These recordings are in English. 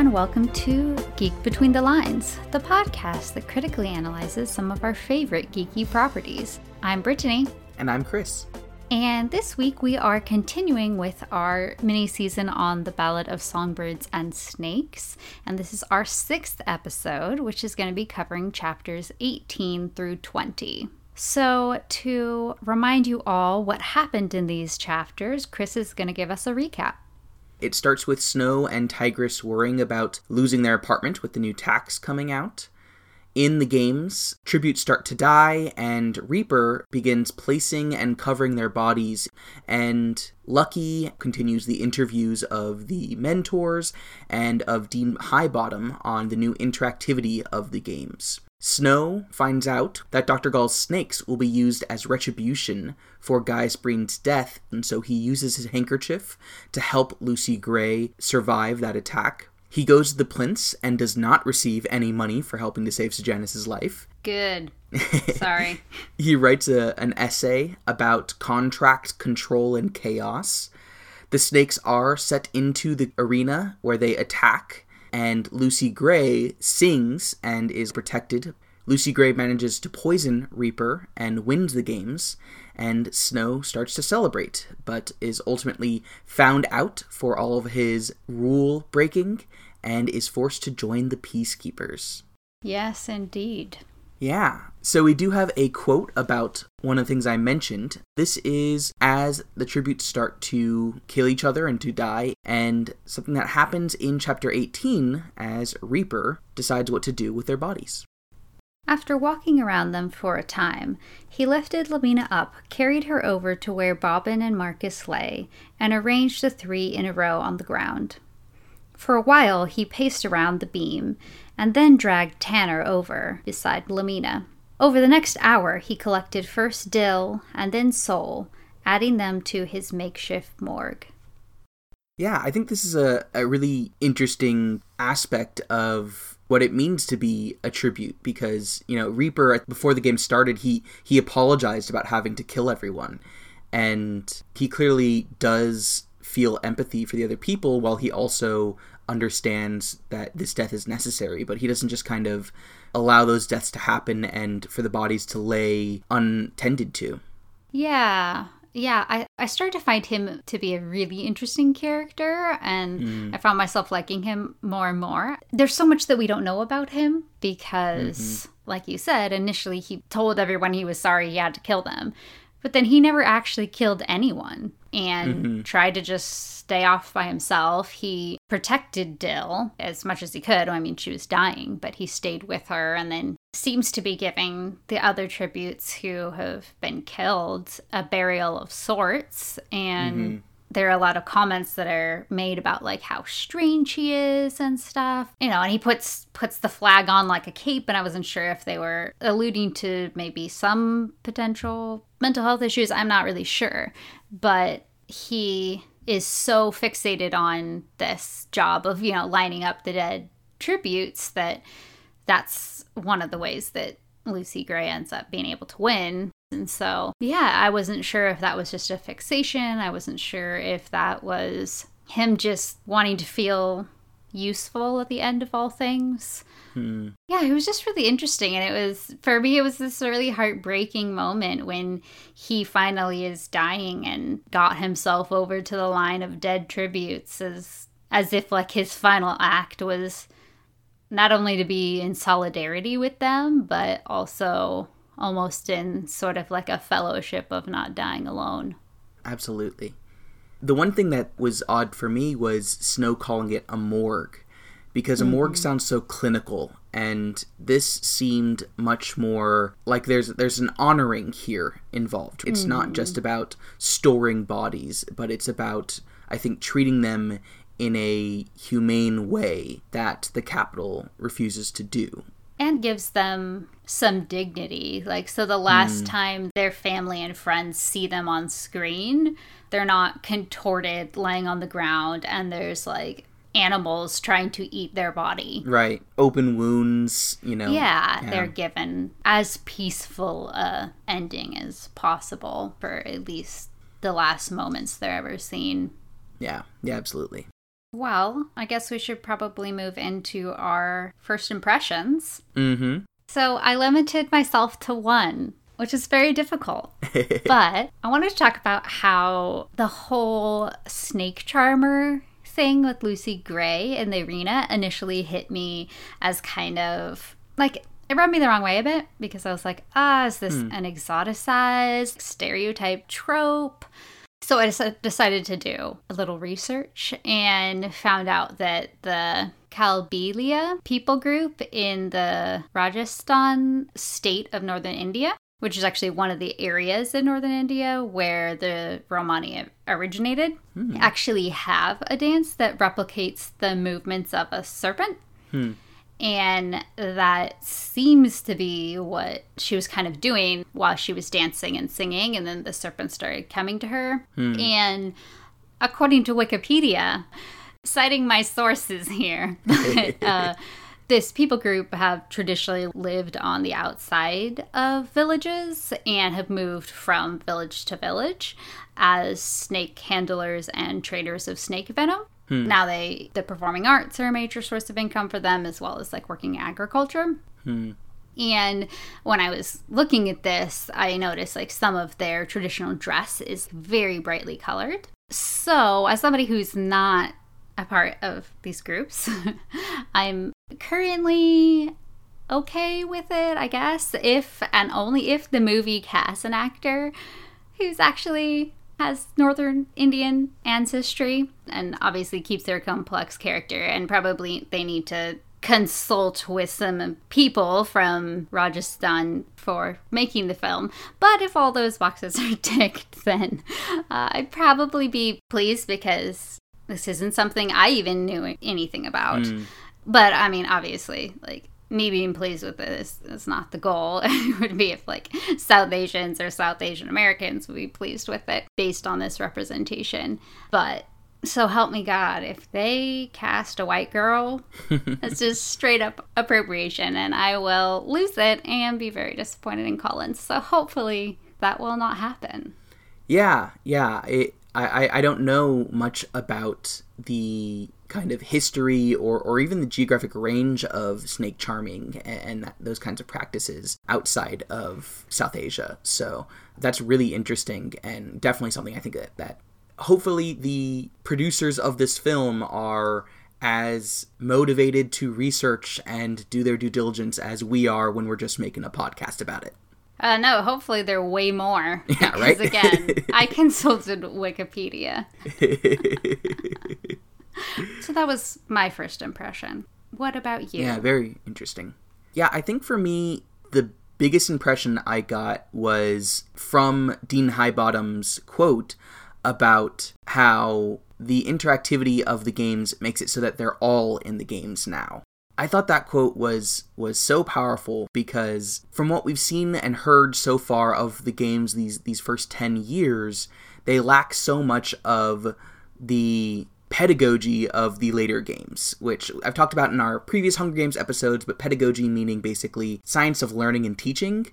and welcome to Geek Between the Lines, the podcast that critically analyzes some of our favorite geeky properties. I'm Brittany. And I'm Chris. And this week we are continuing with our mini season on the Ballad of Songbirds and Snakes. And this is our sixth episode, which is going to be covering chapters 18 through 20. So, to remind you all what happened in these chapters, Chris is going to give us a recap. It starts with Snow and Tigris worrying about losing their apartment with the new tax coming out. In the games, tributes start to die, and Reaper begins placing and covering their bodies. And Lucky continues the interviews of the mentors and of Dean Highbottom on the new interactivity of the games. Snow finds out that Dr. Gall's snakes will be used as retribution for Gaius Breen's death, and so he uses his handkerchief to help Lucy Gray survive that attack. He goes to the plinths and does not receive any money for helping to save Sejanus' life. Good. Sorry. he writes a, an essay about contract control and chaos. The snakes are set into the arena where they attack and Lucy Gray sings and is protected. Lucy Gray manages to poison Reaper and wins the games, and Snow starts to celebrate, but is ultimately found out for all of his rule breaking and is forced to join the Peacekeepers. Yes, indeed. Yeah. So we do have a quote about one of the things I mentioned. This is as the tributes start to kill each other and to die, and something that happens in chapter 18 as Reaper decides what to do with their bodies. After walking around them for a time, he lifted Lamina up, carried her over to where Bobbin and Marcus lay, and arranged the three in a row on the ground. For a while, he paced around the beam, and then dragged Tanner over beside Lamina. Over the next hour, he collected first Dill and then Sol, adding them to his makeshift morgue. Yeah, I think this is a, a really interesting aspect of what it means to be a tribute because, you know, Reaper before the game started, he he apologized about having to kill everyone. And he clearly does feel empathy for the other people while he also understands that this death is necessary, but he doesn't just kind of allow those deaths to happen and for the bodies to lay untended to. Yeah. Yeah, I, I started to find him to be a really interesting character, and mm. I found myself liking him more and more. There's so much that we don't know about him because, mm-hmm. like you said, initially he told everyone he was sorry he had to kill them. But then he never actually killed anyone and mm-hmm. tried to just stay off by himself. He protected Dill as much as he could. I mean, she was dying, but he stayed with her and then seems to be giving the other tributes who have been killed a burial of sorts. And mm-hmm. There are a lot of comments that are made about like how strange he is and stuff. You know, and he puts puts the flag on like a cape and I wasn't sure if they were alluding to maybe some potential mental health issues. I'm not really sure. But he is so fixated on this job of, you know, lining up the dead tributes that that's one of the ways that Lucy Gray ends up being able to win. And so, yeah, I wasn't sure if that was just a fixation. I wasn't sure if that was him just wanting to feel useful at the end of all things. Hmm. Yeah, it was just really interesting. And it was, for me, it was this really heartbreaking moment when he finally is dying and got himself over to the line of dead tributes as, as if like his final act was not only to be in solidarity with them, but also almost in sort of like a fellowship of not dying alone. Absolutely. The one thing that was odd for me was Snow calling it a morgue because a mm-hmm. morgue sounds so clinical and this seemed much more like there's there's an honoring here involved. It's mm-hmm. not just about storing bodies, but it's about I think treating them in a humane way that the Capitol refuses to do and gives them some dignity. Like, so the last mm. time their family and friends see them on screen, they're not contorted laying on the ground and there's like animals trying to eat their body. Right. Open wounds, you know. Yeah, yeah. they're given as peaceful a ending as possible for at least the last moments they're ever seen. Yeah, yeah, absolutely. Well, I guess we should probably move into our first impressions. Mm-hmm. So I limited myself to one, which is very difficult. but I wanted to talk about how the whole snake charmer thing with Lucy Gray in the arena initially hit me as kind of like it rubbed me the wrong way a bit because I was like, ah, is this hmm. an exoticized stereotype trope? So I decided to do a little research and found out that the Kalbelia people group in the Rajasthan state of northern India, which is actually one of the areas in northern India where the Romani originated, hmm. actually have a dance that replicates the movements of a serpent. Hmm. And that seems to be what she was kind of doing while she was dancing and singing. And then the serpent started coming to her. Hmm. And according to Wikipedia, citing my sources here, uh, this people group have traditionally lived on the outside of villages and have moved from village to village as snake handlers and traders of snake venom. Hmm. Now they the performing arts are a major source of income for them as well as like working agriculture. Hmm. And when I was looking at this, I noticed like some of their traditional dress is very brightly colored. So, as somebody who's not a part of these groups, I'm currently okay with it, I guess, if and only if the movie casts an actor who's actually has Northern Indian ancestry and obviously keeps their complex character. And probably they need to consult with some people from Rajasthan for making the film. But if all those boxes are ticked, then uh, I'd probably be pleased because this isn't something I even knew anything about. Mm. But I mean, obviously, like me being pleased with this is not the goal. it would be if like South Asians or South Asian Americans would be pleased with it based on this representation. But so help me God, if they cast a white girl, it's just straight up appropriation, and I will lose it and be very disappointed in Collins. So hopefully that will not happen. Yeah, yeah. It, I, I don't know much about the kind of history or, or even the geographic range of snake charming and, that, those kinds of practices outside of South Asia. So that's really interesting and definitely something I think that, that hopefully the producers of this film are as motivated to research and do their due diligence as we are when we're just making a podcast about it. Uh, no, hopefully they're way more. Yeah, because, right. again, I consulted Wikipedia. so that was my first impression. What about you? Yeah, very interesting. Yeah, I think for me, the biggest impression I got was from Dean Highbottom's quote about how the interactivity of the games makes it so that they're all in the games now. I thought that quote was was so powerful because from what we've seen and heard so far of the games these these first 10 years, they lack so much of the pedagogy of the later games, which I've talked about in our previous Hunger Games episodes, but pedagogy meaning basically science of learning and teaching.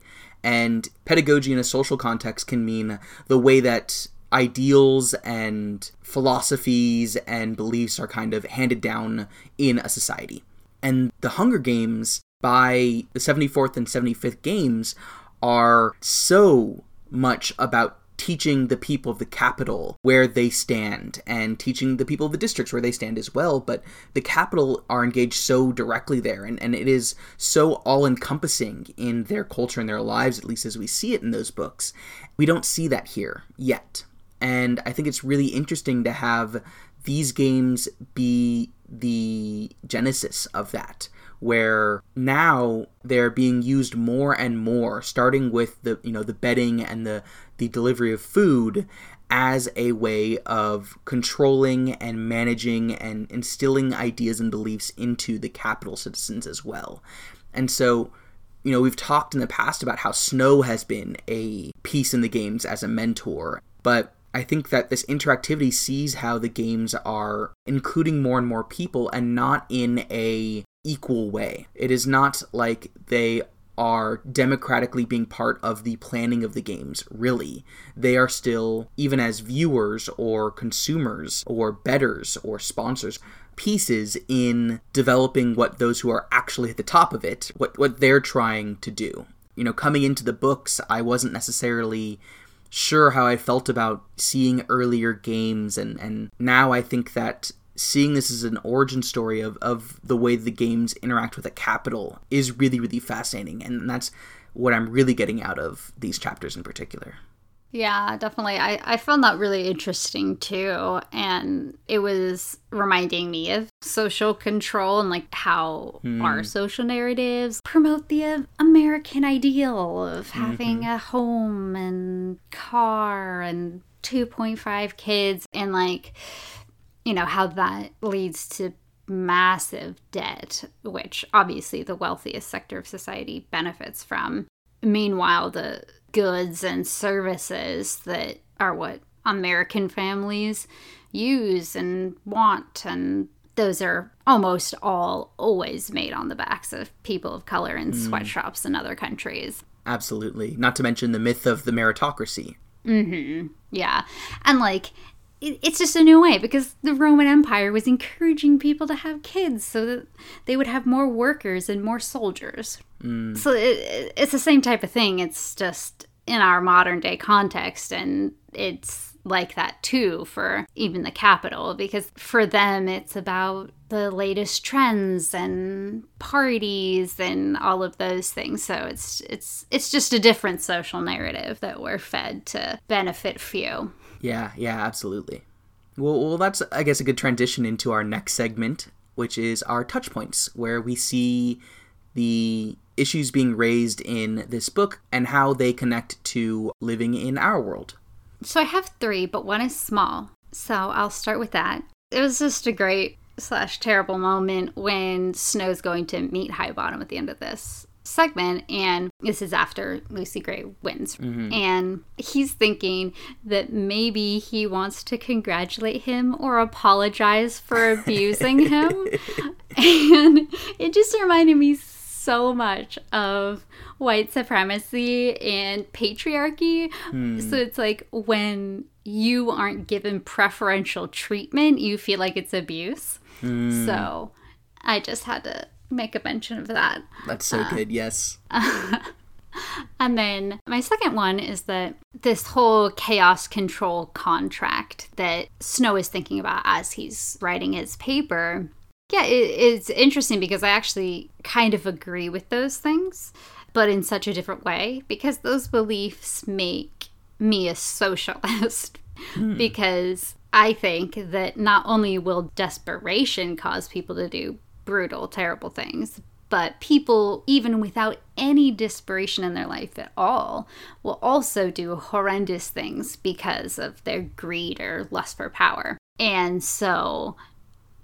And pedagogy in a social context can mean the way that ideals and philosophies and beliefs are kind of handed down in a society. And the Hunger Games, by the 74th and 75th games, are so much about teaching the people of the Capitol where they stand and teaching the people of the districts where they stand as well. But the capital are engaged so directly there, and, and it is so all encompassing in their culture and their lives, at least as we see it in those books. We don't see that here yet. And I think it's really interesting to have these games be the genesis of that where now they're being used more and more starting with the you know the bedding and the the delivery of food as a way of controlling and managing and instilling ideas and beliefs into the Capitol citizens as well. And so, you know, we've talked in the past about how Snow has been a piece in the games as a mentor, but I think that this interactivity sees how the games are including more and more people and not in a equal way. It is not like they are democratically being part of the planning of the games, really. They are still, even as viewers or consumers or betters or sponsors, pieces in developing what those who are actually at the top of it, what, what they're trying to do. You know, coming into the books, I wasn't necessarily sure how I felt about seeing earlier games, and, and now I think that seeing this as an origin story of, of the way the games interact with a Capitol is really, really fascinating. And that's what I'm really getting out of these chapters in particular. Yeah, definitely. I, I found that really interesting too. And it was reminding me of social control and like how hmm. our social narratives promote the American ideal of having mm-hmm. a home and car and 2.5 kids and like you know, how that leads to massive debt, which obviously the wealthiest sector of society benefits from. Meanwhile, the goods and services that are what American families use and want, and those are almost all always made on the backs of people of color in mm. sweatshops in other countries. Absolutely. Not to mention the myth of the meritocracy. Mm-hmm. Yeah. And like it's just a new way because the Roman Empire was encouraging people to have kids so that they would have more workers and more soldiers. Mm. So it, it's the same type of thing. It's just in our modern day context, and it's like that too for even the Capitol because for them it's about the latest trends and parties and all of those things so it's it's it's just a different social narrative that we're fed to benefit few yeah, yeah, absolutely. Well, well, that's I guess a good transition into our next segment, which is our touch points, where we see the issues being raised in this book and how they connect to living in our world. So I have three, but one is small. So I'll start with that. It was just a great slash terrible moment when Snow's going to meet Highbottom at the end of this segment and this is after Lucy Gray wins mm-hmm. and he's thinking that maybe he wants to congratulate him or apologize for abusing him and it just reminded me so much of white supremacy and patriarchy mm. so it's like when you aren't given preferential treatment you feel like it's abuse mm. so I just had to make a mention of that. That's so uh, good, yes. and then my second one is that this whole chaos control contract that Snow is thinking about as he's writing his paper. Yeah, it, it's interesting because I actually kind of agree with those things, but in such a different way because those beliefs make me a socialist. Hmm. Because I think that not only will desperation cause people to do brutal, terrible things. But people, even without any desperation in their life at all, will also do horrendous things because of their greed or lust for power. And so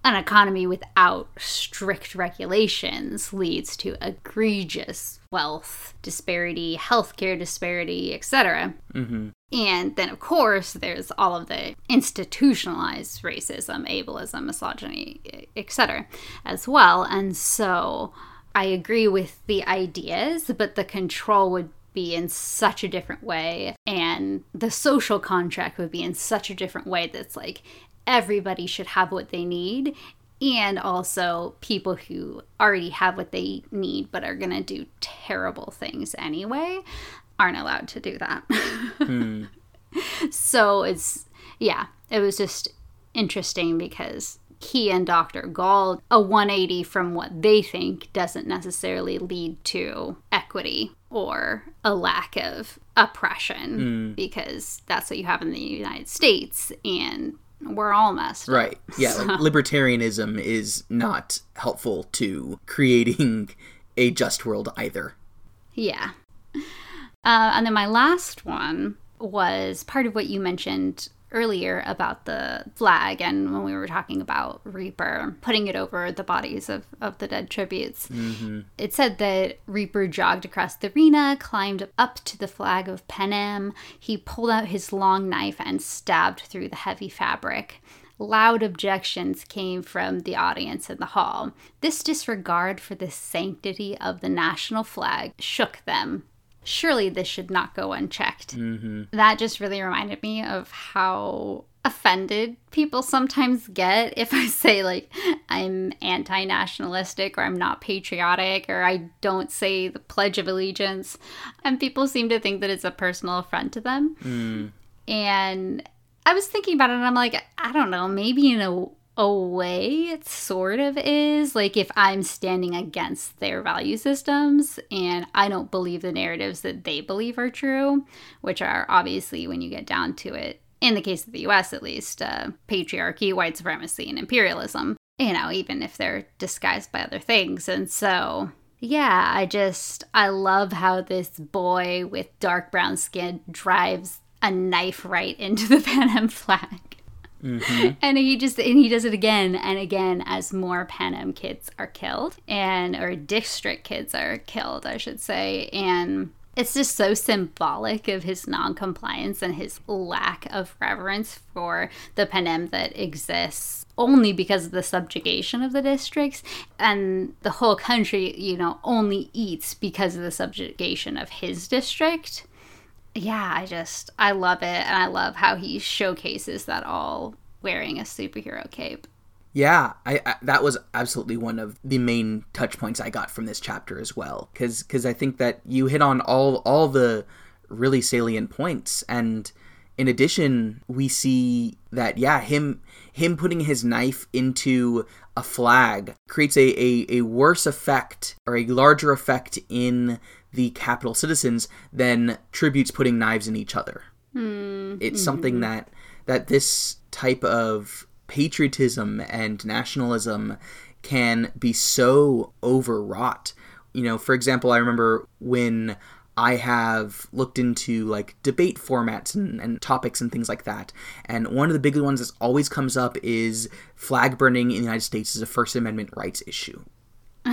an economy without strict regulations leads to egregious wealth disparity, healthcare disparity, etc. Mm-hmm. And then, of course, there's all of the institutionalized racism, ableism, misogyny, etc., as well. And so I agree with the ideas, but the control would be in such a different way and the social contract would be in such a different way that's like everybody should have what they need and also people who already have what they need but are to do terrible things anyway aren't allowed to do that. Hmm. So it's, yeah, it was just interesting because he and Dr. Gall, a 180 from what they think doesn't necessarily lead to equity or a lack of oppression mm. because that's what you have in the United States and we're all messed right. up. Yeah, so. like libertarianism is not helpful to creating a just world either. Yeah. Uh, and then my last one was part of what you mentioned earlier about the flag and when we were talking about Reaper putting it over the bodies of, of the dead tributes. Mm-hmm. It said that Reaper jogged across the arena, climbed up to the flag of Panem. He pulled out his long knife and stabbed through the heavy fabric. Loud objections came from the audience in the hall. This disregard for the sanctity of the national flag shook them. Surely this should not go unchecked. Mm-hmm. That just really reminded me of how offended people sometimes get if I say, like, I'm anti nationalistic or I'm not patriotic or I don't say the Pledge of Allegiance. And people seem to think that it's a personal affront to them. Mm. And I was thinking about it and I'm like, I don't know, maybe in a, a way it sort of is. Like if I'm standing against their value systems and I don't believe the narratives that they believe are true, which are obviously, when you get down to it, in the case of the US at least, uh, patriarchy, white supremacy, and imperialism, you know, even if they're disguised by other things. And so yeah, I just I love how this boy with dark brown skin drives a knife right into the Panem flag. Mm-hmm. And he just and he does it again and again as more Panem kids are killed and or district kids are killed, I should say. And it's just so symbolic of his non-compliance and his lack of reverence for the Panem that exists only because of the subjugation of the districts and the whole country you know only eats because of the subjugation of his district yeah i just i love it and i love how he showcases that all wearing a superhero cape. Yeah, I, I that was absolutely one of the main touch points I got from this chapter as well, because cuz I think that you hit on all all the really salient points, and in addition, we see that yeah, him him putting his knife into a flag creates a, a, a worse effect or a larger effect in the Capitol citizens than tributes putting knives in each other. Hmm. It's something that that this type of patriotism and nationalism can be so overwrought. You know, for example, I remember when I have looked into like debate formats and, and topics and things like that. And one of the big ones that always comes up is flag burning in the United States is a First Amendment rights issue.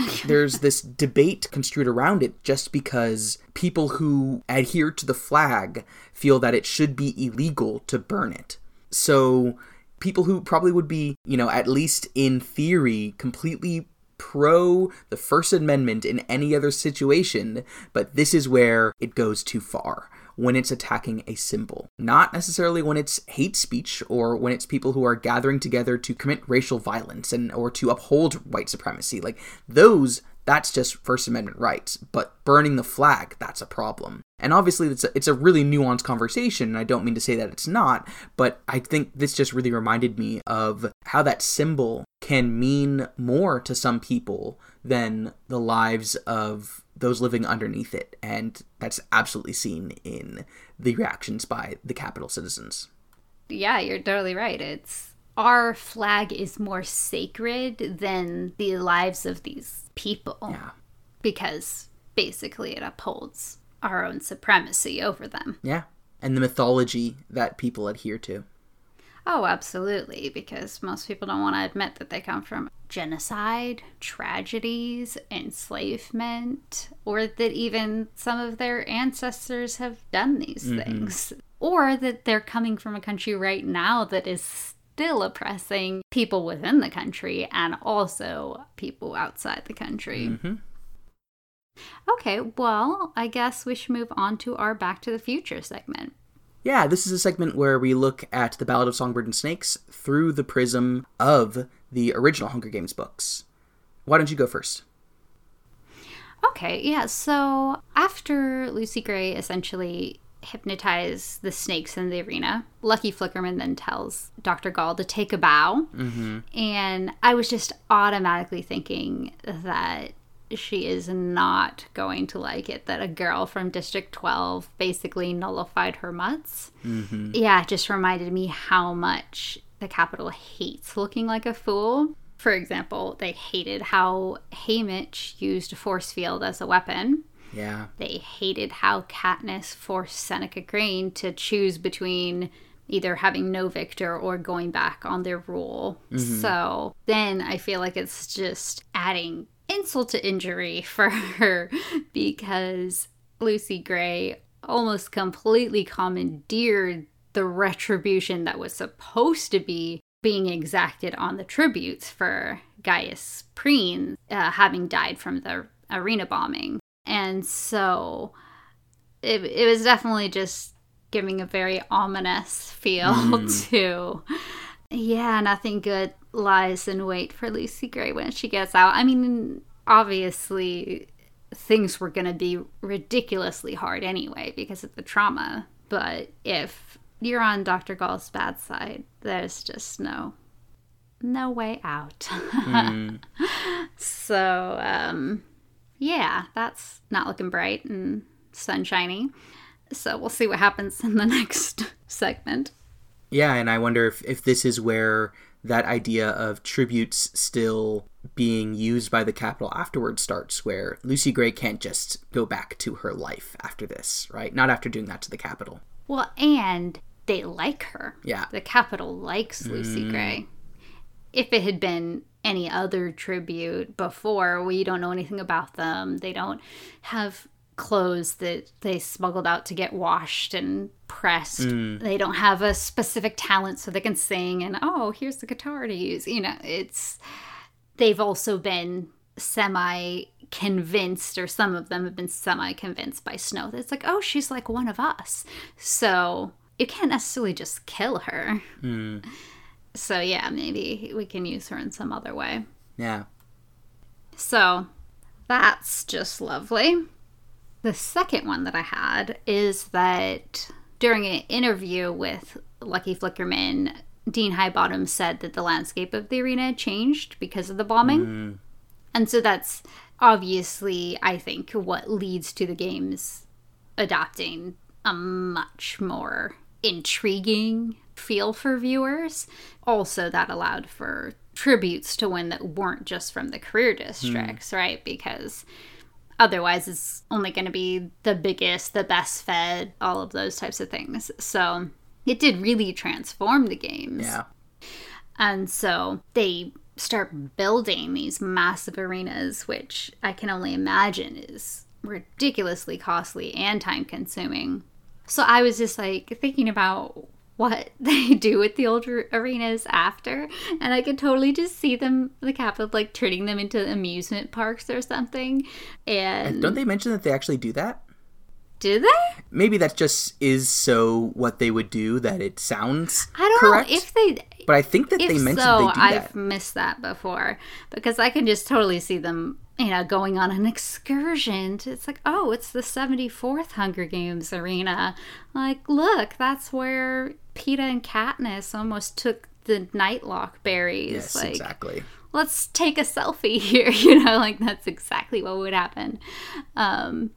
There's this debate construed around it just because people who adhere to the flag feel that it should be illegal to burn it. So people who probably would be, you know, at least in theory, completely pro the First Amendment in any other situation, but this is where it goes too far. When it's attacking a symbol, not necessarily when it's hate speech or when it's people who are gathering together to commit racial violence and or to uphold white supremacy. Like those, that's just First Amendment rights. But burning the flag, that's a problem. And obviously, it's a, it's a really nuanced conversation, and I don't mean to say that it's not, but I think this just really reminded me of how that symbol can mean more to some people than the lives of those living underneath it. And that's absolutely seen in the reactions by the Capitol citizens. yeah you're totally right it's our flag is more sacred than the lives of these people Yeah. because basically it upholds our own supremacy over them. Yeah. And the mythology that people adhere to. Oh, absolutely, because most people don't want to admit that they come from genocide, tragedies, enslavement, or that even some of their ancestors have done these things, or that they're coming from a country right now that is still oppressing people within the country and also people outside the country. Mm-hmm. Okay, well, I guess we should move on to our Back to the Future segment. Yeah, this is a segment where we look at the Ballad of Songbird and Snakes through the prism of the original Hunger Games books. Why don't you go first? Okay, yeah. So after Lucy Gray essentially hypnotized the snakes in the arena, Lucky Flickerman then tells Dr. Gall to take a bow. Mm-hmm. And I was just automatically thinking that she is not going to like it that a girl from District 12 basically nullified her mutts. Mm-hmm. Yeah, it just reminded me how much the Capitol hates looking like a fool. For example, they hated how Haymitch used a force field as a weapon. Yeah. They hated how Katniss forced Seneca Crane to choose between either having no victor or going back on their rule. Mm-hmm. So then I feel like it's just adding insult to injury for her because Lucy Gray almost completely commandeered the retribution that was supposed to be being exacted on the tributes for Gaius Breen uh, having died from the arena bombing. And so it, it was definitely just giving a very ominous feel mm. to, yeah, nothing good lies in wait for Lucy Gray when she gets out. I mean, obviously, things were going to be ridiculously hard anyway because of the trauma. But if you're on Dr. Gall's bad side, there's just no no way out. mm. So, um, yeah, that's not looking bright and sunshiny. So we'll see what happens in the next segment. Yeah, and I wonder if, if this is where that idea of tributes still being used by the Capitol afterwards starts, where Lucy Gray can't just go back to her life after this, right? Not after doing that to the Capitol. Well, and they like her. Yeah. The Capitol likes Lucy mm. Gray. If it had been any other tribute before, we don't know anything about them. They don't have clothes that they smuggled out to get washed and pressed. Mm. They don't have a specific talent so they can sing and oh, here's the guitar to use. You know, it's they've also been semi convinced or some of them have been semi convinced by Snow. It's like, "Oh, she's like one of us." So, you can't necessarily just kill her. Mm. So, yeah, maybe we can use her in some other way. Yeah. So, that's just lovely. The second one that I had is that during an interview with Lucky Flickerman, Dean Highbottom said that the landscape of the arena changed because of the bombing. Mm. And so that's obviously, I think, what leads to the games adopting a much more intriguing feel for viewers. Also, that allowed for tributes to win that weren't just from the career districts, mm. right? Because Otherwise, it's only going to be the biggest, the best fed, all of those types of things. So it did really transform the games. Yeah. And so they start building these massive arenas, which I can only imagine is ridiculously costly and time consuming. So I was just like thinking about what they do with the old arenas after and i could totally just see them the Capitol like turning them into amusement parks or something and don't they mention that they actually do that? Do they? Maybe that just is so what they would do that it sounds i don't correct, know if they but i think that they mentioned so, they do that. i've missed that before because i can just totally see them you know, going on an excursion. To, it's like, oh, it's the 74th Hunger Games arena. Like, look, that's where Peeta and Katniss almost took the Nightlock berries. Yes, like, exactly. Let's take a selfie here. You know, like that's exactly what would happen. Um,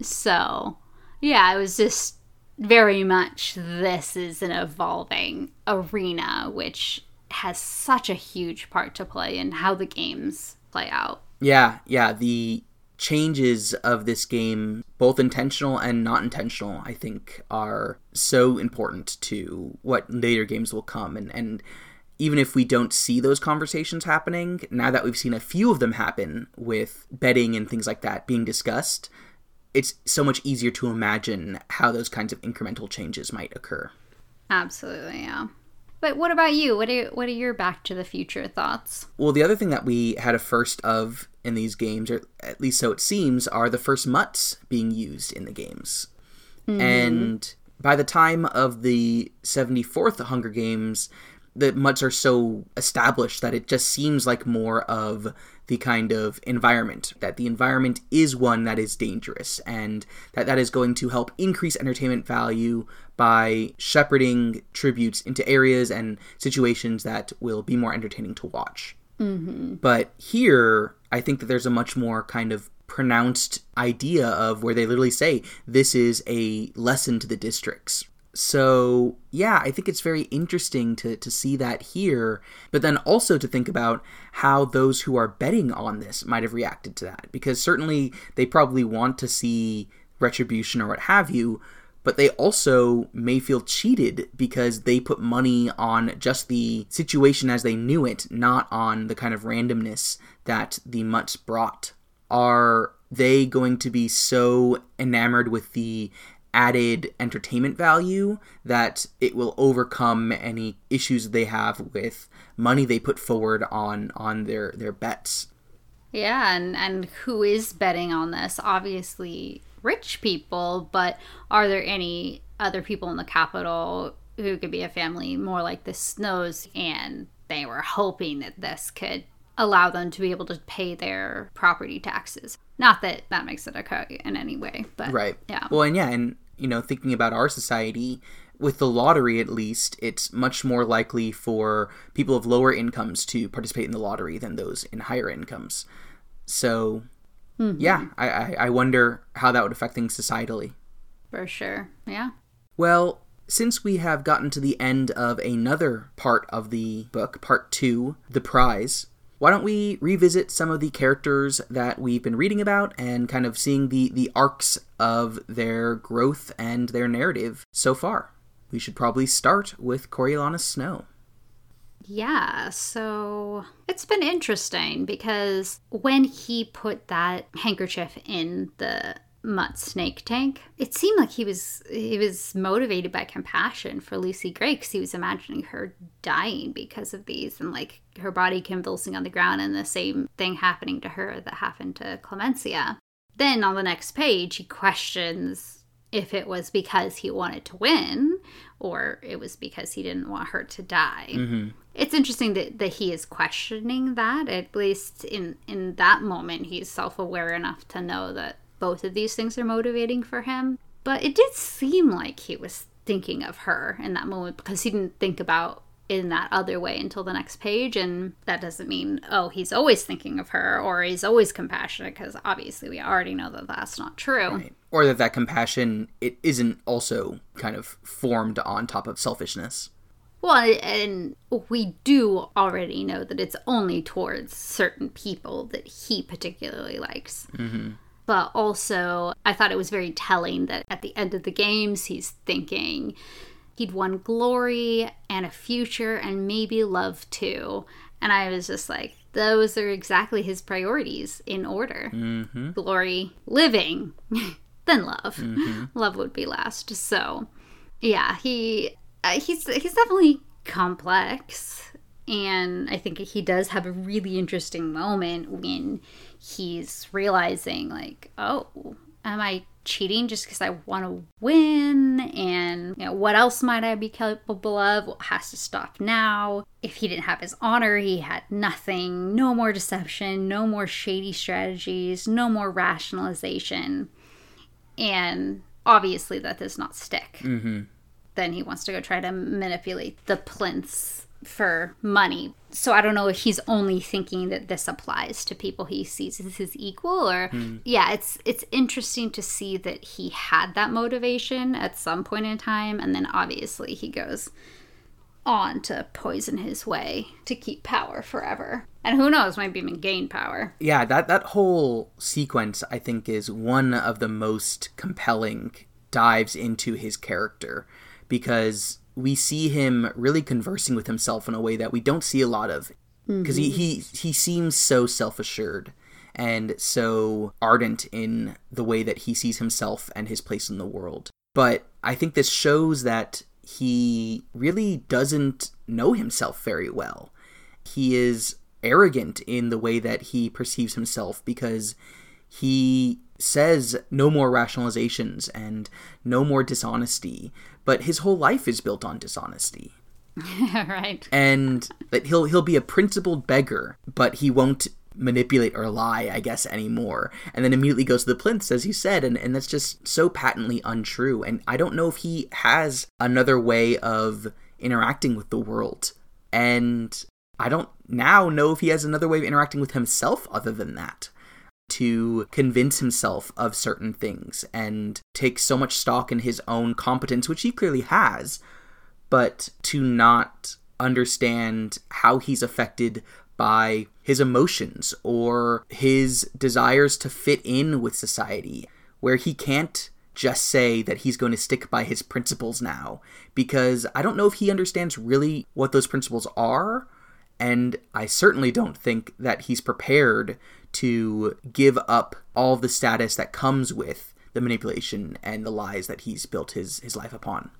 so, yeah, it was just very much this is an evolving arena, which has such a huge part to play in how the games play out. Yeah, yeah. The changes of this game, both intentional and not intentional, I think are so important to what later games will come. And, and even if we don't see those conversations happening, now that we've seen a few of them happen with betting and things like that being discussed, it's so much easier to imagine how those kinds of incremental changes might occur. Absolutely, yeah. But what about you? What are what are your Back to the Future thoughts? Well, the other thing that we had a first of in these games, or at least so it seems, are the first mutts being used in the games. Mm-hmm. And by the time of the 74th Hunger Games, the mutts are so established that it just seems like more of the kind of environment that the environment is one that is dangerous and that that is going to help increase entertainment value by shepherding tributes into areas and situations that will be more entertaining to watch. Mm-hmm. But here, I think that there's a much more kind of pronounced idea of where they literally say this is a lesson to the districts so yeah i think it's very interesting to, to see that here but then also to think about how those who are betting on this might have reacted to that because certainly they probably want to see retribution or what have you but they also may feel cheated because they put money on just the situation as they knew it not on the kind of randomness that the mutts brought. Are they going to be so enamored with the added entertainment value that it will overcome any issues they have with money they put forward on on their their bets. Yeah, and and who is betting on this? Obviously rich people, but are there any other people in the Capitol who could be a family more like the Snows and they were hoping that this could allow them to be able to pay their property taxes. Not that that makes it okay in any way, but right. Yeah. Well, and yeah, and you know, thinking about our society, with the lottery at least, it's much more likely for people of lower incomes to participate in the lottery than those in higher incomes. So, mm-hmm. yeah, I, I, I wonder how that would affect things societally. For sure. Yeah. Well, since we have gotten to the end of another part of the book, part two, The Prize, why don't we revisit some of the characters that we've been reading about and kind of seeing the, the arcs of their growth and their narrative so far? We should probably start with Coriolanus Snow. Yeah, so it's been interesting because when he put that handkerchief in the Mutt snake tank. It seemed like he was he was motivated by compassion for Lucy Gray because he was imagining her dying because of these and like her body convulsing on the ground and the same thing happening to her that happened to Clemensia. Then on the next page, he questions if it was because he wanted to win or it was because he didn't want her to die. Mm-hmm. It's interesting that, that he is questioning that. At least in in that moment, he's self aware enough to know that both of these things are motivating for him. But it did seem like he was thinking of her in that moment because he didn't think about in that other way until the next page. And that doesn't mean, oh, he's always thinking of her or he's always compassionate because obviously we already know that that's not true. Right. Or that that compassion it isn't also kind of formed on top of selfishness. Well, and we do already know that it's only towards certain people that he particularly likes. Mm-hmm but also I thought it was very telling that at the end of the games, he's thinking he'd won glory and a future and maybe love too. And I was just like, those are exactly his priorities in order mm-hmm. glory, living, then love. Mm-hmm. Love would be last. So, yeah, he uh, he's he's definitely complex and I think he does have a really interesting moment when he's realizing, like, oh, am I cheating just because I want to win? And, you know, what else might I be capable of? What has to stop now? If he didn't have his honor, he had nothing. No more deception, no more shady strategies, no more rationalization. And obviously, that does not stick. Mm-hmm. Then he wants to go try to manipulate the plinths for money. So I don't know if he's only thinking that this applies to people he sees as his equal or mm. yeah, it's it's interesting to see that he had that motivation at some point in time and then obviously he goes on to poison his way to keep power forever. And who knows, might even gain power. Yeah, that that whole sequence I think is one of the most compelling dives into his character because we see him really conversing with himself in a way that we don't see a lot of. Because mm-hmm. he, he he seems so self-assured and so ardent in the way that he sees himself and his place in the world. But i think this shows that he really doesn't know himself very well. He is arrogant in the way that he perceives himself because he says no more rationalizations and no more dishonesty but his whole life is built on dishonesty. right. And that he'll he'll be a principled beggar, but he won't manipulate or lie, I guess, anymore. And then immediately goes to the plinths, as you said, and, and that's just so patently untrue. And I don't know if he has another way of interacting with the world. And I don't now know if he has another way of interacting with himself other than that to convince himself of certain things and take so much stock in his own competence, which he clearly has, but to not understand how he's affected by his emotions or his desires to fit in with society, where he can't just say that he's going to stick by his principles now, because I don't know if he understands really what those principles are. And I certainly don't think that he's prepared to give up all the status that comes with the manipulation and the lies that he's built his his life upon.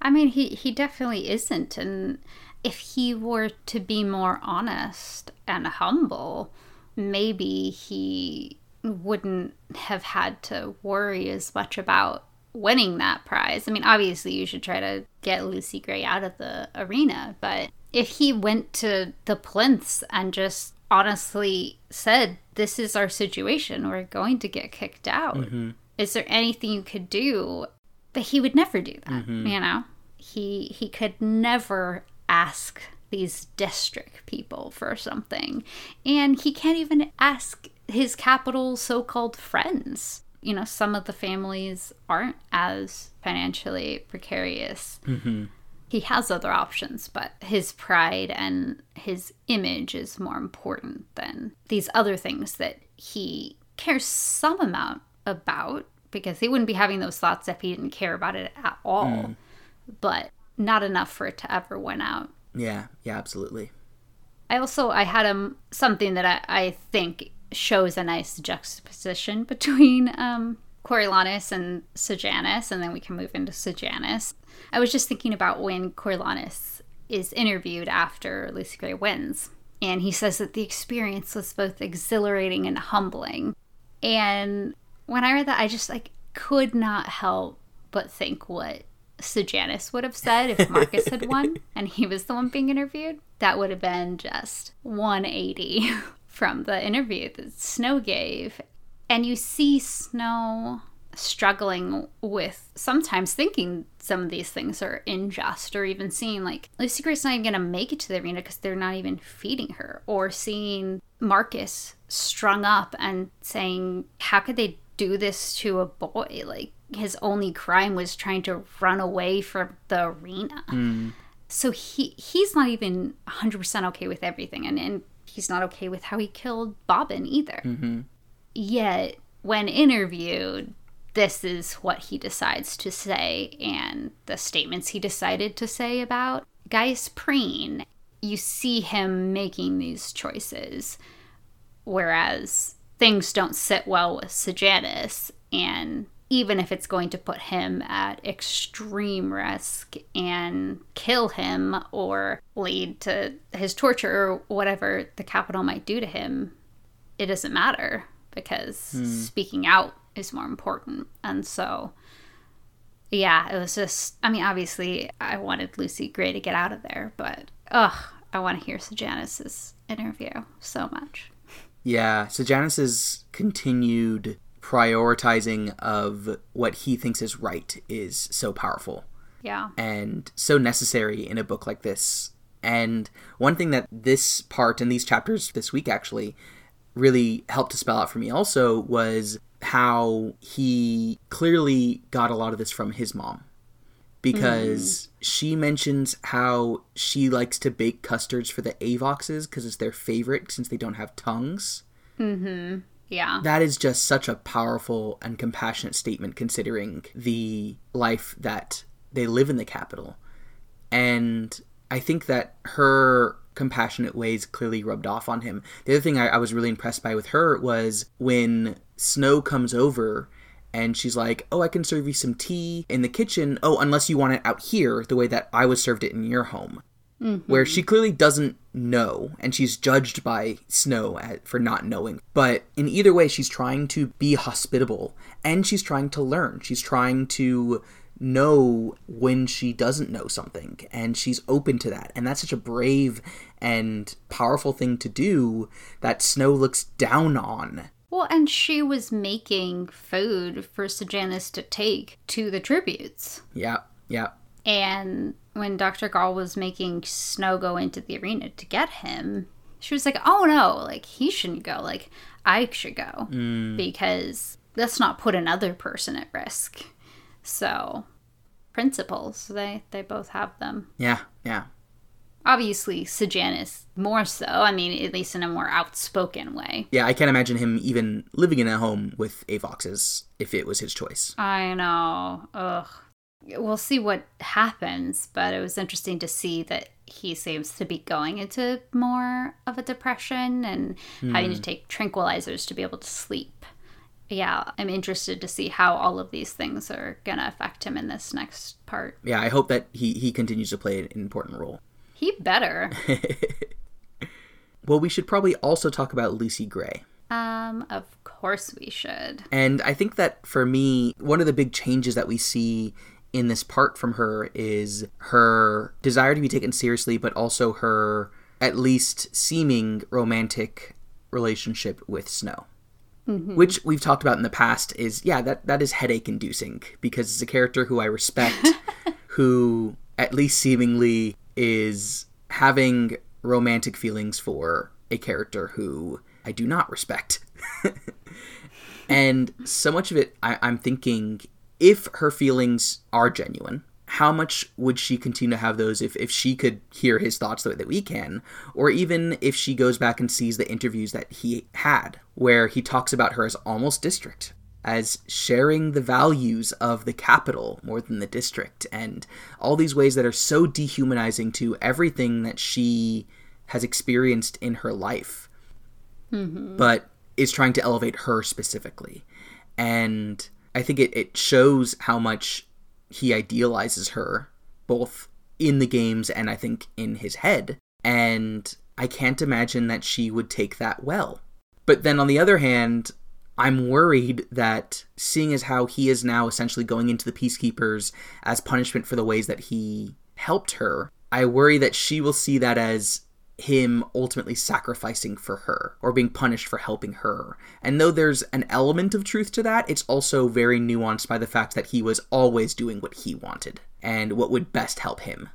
I mean, he he definitely isn't, and if he were to be more honest and humble, maybe he wouldn't have had to worry as much about winning that prize. I mean, obviously, you should try to get Lucy Gray out of the arena, but if he went to the plinths and just honestly said, This is our situation, we're going to get kicked out, mm-hmm. is there anything you could do? But he would never do that, mm-hmm. you know? He he could never ask these district people for something. And he can't even ask his Capitol so called friends. You know, some of the families aren't as financially precarious. Mm-hmm. He has other options, but his pride and his image is more important than these other things that he cares some amount about because he wouldn't be having those thoughts if he didn't care about it at all. Mm. But not enough for it to ever win out. Yeah, yeah, absolutely. I also I had a something that I, I think shows a nice juxtaposition between um, Coriolanus and Sejanus, and then we can move into Sejanus. I was just thinking about when Coriolanus is interviewed after Lucy Gray wins, and he says that the experience was both exhilarating and humbling. And when I read that, I just like could not help but think what Sejanus would have said if Marcus had won and he was the one being interviewed. That would have been just 180 from the interview that Snow gave. And you see Snow struggling with sometimes thinking some of these things are unjust or even seeing like Lucy Gray's not even going to make it to the arena because they're not even feeding her or seeing Marcus strung up and saying how could they do this to a boy like his only crime was trying to run away from the arena. Mm. So he he's not even 100% okay with everything and, and he's not okay with how he killed Bobbin either. Mm-hmm. Yet when interviewed this is what he decides to say and the statements he decided to say about Gaius Breen. You see him making these choices, whereas things don't sit well with Sejanus, and even if it's going to put him at extreme risk and kill him or lead to his torture or whatever the Capitol might do to him, it doesn't matter because hmm. speaking out is more important. And so, yeah, it was just, I mean, obviously, I wanted Lucy Gray to get out of there, but ugh, I want to hear Sejanus's interview so much. Yeah, Sejanus's continued prioritizing of what he thinks is right is so powerful. Yeah. And so necessary in a book like this. And one thing that this part and these chapters this week actually really helped to spell out for me also was how he clearly got a lot of this from his mom. Because mm. she mentions how she likes to bake custards for the Avoxes because it's their favorite since they don't have tongues. Mm-hmm. Yeah. That is just such a powerful and compassionate statement considering the life that they live in the Capitol. And I think that her compassionate ways clearly rubbed off on him. The other thing I, I was really impressed by with her was when Snow comes over and she's like, "Oh, I can serve you some tea in the kitchen. Oh, unless you want it out here, the way that I was served it in your home." mm-hmm. where she clearly doesn't know and she's judged by Snow at, for not knowing. But in either way, she's trying to be hospitable and she's trying to learn. She's trying to know when she doesn't know something and she's open to that. And that's such a brave and powerful thing to do that Snow looks down on. Well, and she was making food for Sejanus to take to the tributes. Yeah, yeah. And when Dr. Gaul was making Snow go into the arena to get him, she was like, oh no, like he shouldn't go. Like I should go mm. because let's not put another person at risk. So, principles, they, they both have them. Yeah, yeah. Obviously, Sejanus more so. I mean, at least in a more outspoken way. Yeah, I can't imagine him even living in a home with Avoxes if it was his choice. I know. Ugh, we'll see what happens, but it was interesting to see that he seems to be going into more of a depression and mm. having to hmm. take tranquilizers to be able to sleep yeah, I'm interested to see how all of these things are going to affect him in this next part. Yeah, I hope that he, he continues to play an important role. He better. well, we should probably also talk about Lucy Gray. Um, of course we should. And I think that for me, one of the big changes that we see in this part from her is her desire to be taken seriously, but also her at least seeming romantic relationship with Snow. Mm-hmm. Which we've talked about in the past is yeah that that is headache inducing because it's a character who I respect who at least seemingly is having romantic feelings for a character who I do not respect. and so much of it I, I'm thinking if her feelings are genuine, how much would she continue to have those if, if she could hear his thoughts the way that we can? Or even if she goes back and sees the interviews that he had, where he talks about her as almost district, as sharing the values of the Capitol more than the district, and all these ways that are so dehumanizing to everything that she has experienced in her life, mm-hmm. but is trying to elevate her specifically. And I think it, it shows how much he idealizes her, both in the games and I think in his head. And I can't imagine that she would take that well. But then on the other hand, I'm worried that seeing as how he is now essentially going into the peacekeepers as punishment for the ways that he helped her, I worry that she will see that as him ultimately sacrificing for her or being punished for helping her. And though there's an element of truth to that, it's also very nuanced by the fact that he was always doing what he wanted and what would best help him.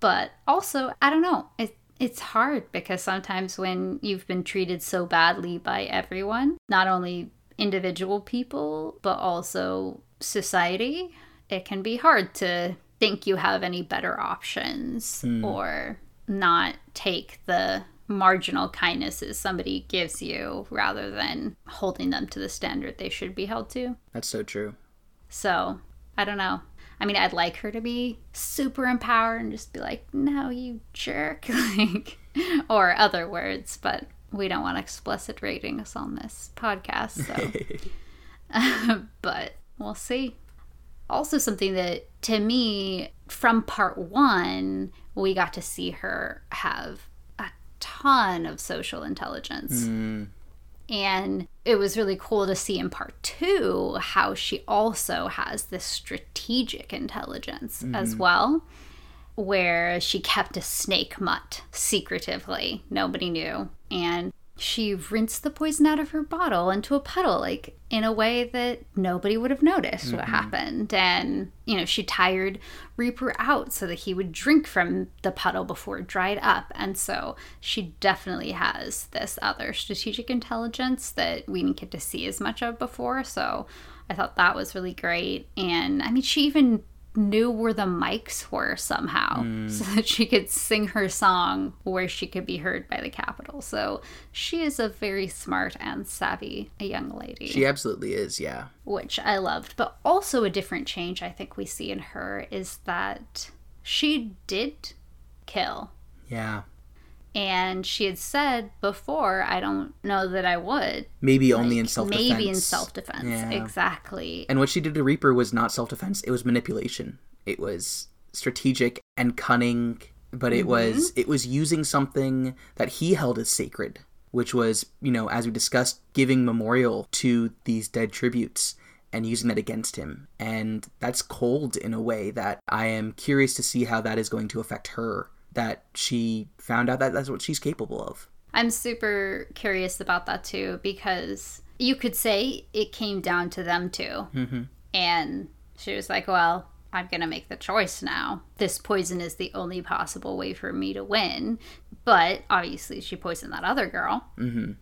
But also, I don't know. It, it's hard because sometimes when you've been treated so badly by everyone, not only individual people, but also society, it can be hard to think you have any better options mm. or not take the marginal kindnesses somebody gives you rather than holding them to the standard they should be held to. That's so true. So, I don't know. I mean, I'd like her to be super empowered and just be like, "No, you jerk," like, or other words, but we don't want explicit ratings on this podcast, so. but we'll see. Also, something that to me from part one we got to see her have a ton of social intelligence. Mm. And it was really cool to see in part two how she also has this strategic intelligence mm. as well, where she kept a snake mutt secretively. Nobody knew. And she rinsed the poison out of her bottle into a puddle, like in a way that nobody would have noticed mm-hmm. what happened. And, you know, she tired Reaper out so that he would drink from the puddle before it dried up. And so she definitely has this other strategic intelligence that we didn't get to see as much of before. So I thought that was really great. And I mean, she even knew where the mics were somehow mm. so that she could sing her song where she could be heard by the Capitol. So she is a very smart and savvy young lady. She absolutely is, yeah. Which I loved. But also a different change I think we see in her is that she did kill. Yeah. And she had said before, I don't know that I would. Maybe like, only in self defense. Maybe in self defense. Yeah. Exactly. And what she did to Reaper was not self defense, it was manipulation. It was strategic and cunning, but it mm-hmm. was it was using something that he held as sacred, which was, you know, as we discussed, giving memorial to these dead tributes and using that against him. And that's cold in a way that I am curious to see how that is going to affect her that she found out that that's what she's capable of. I'm super curious about that too because you could say it came down to them 2 mm-hmm. And she was like, well, I'm going to make the choice now. This poison is the only possible way for me to win. But obviously, she poisoned that other girl. Mm-hmm.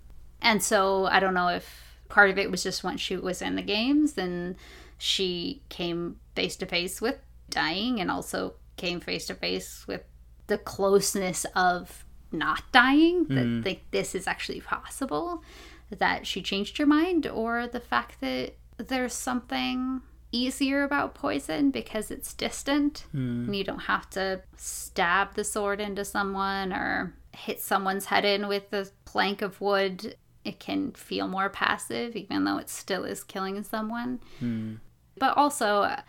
And so I don't know if part of it was just once she was in the games, then she came face to face with dying and also came face to face with the closeness of not dying, that mm. like this is actually possible, that she changed her mind, or the fact that there's something easier about poison because it's distant mm. and you don't have to stab the sword into someone or hit someone's head in with a plank of wood it can feel more passive, even though it still is killing someone. Hmm. But also, uh,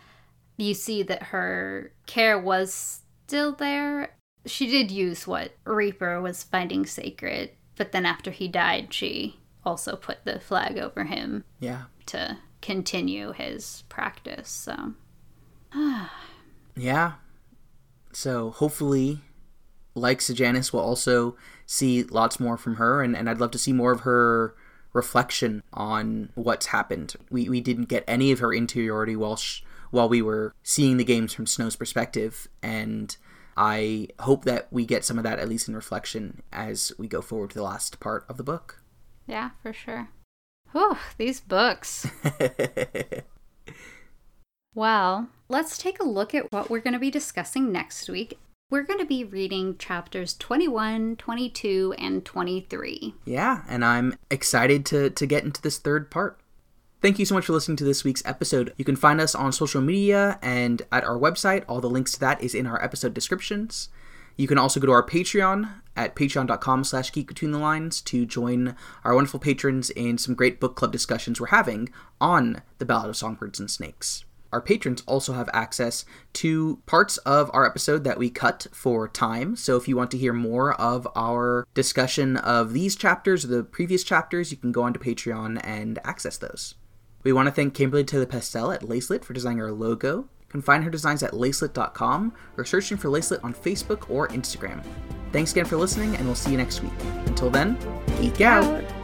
you see that her care was still there. She did use what Reaper was finding sacred, but then after he died, she also put the flag over him Yeah. to continue his practice. So, Yeah. So hopefully, like Sejanus, we'll also see lots more from her, and, and I'd love to see more of her reflection on what's happened. We, we didn't get any of her interiority while sh- while we were seeing the games from Snow's perspective, and I hope that we get some of that at least in reflection as we go forward to the last part of the book. yeah, for sure. Whew, these books. Well, let's take a look at what we're going to be discussing next week. We're going to be reading chapters 21, 22, and 23. Yeah, and I'm excited to, to get into this third part. Thank you so much for listening to this week's episode. You can find us on social media and at our website. All the links to that is in our episode descriptions. You can also go to our Patreon at patreon.com slash geek between the lines to join our wonderful patrons in some great book club discussions we're having on the Ballad of Songbirds and Snakes. Our patrons also have access to parts of our episode that we cut for time. So if you want to hear more of our discussion of these chapters or the previous chapters, you can go onto Patreon and access those. We want to thank Kimberly to the Pastel at Lacelet for designing our logo. You can find her designs at lacelet.com or searching for Lacelet on Facebook or Instagram. Thanks again for listening, and we'll see you next week. Until then, geek out. out.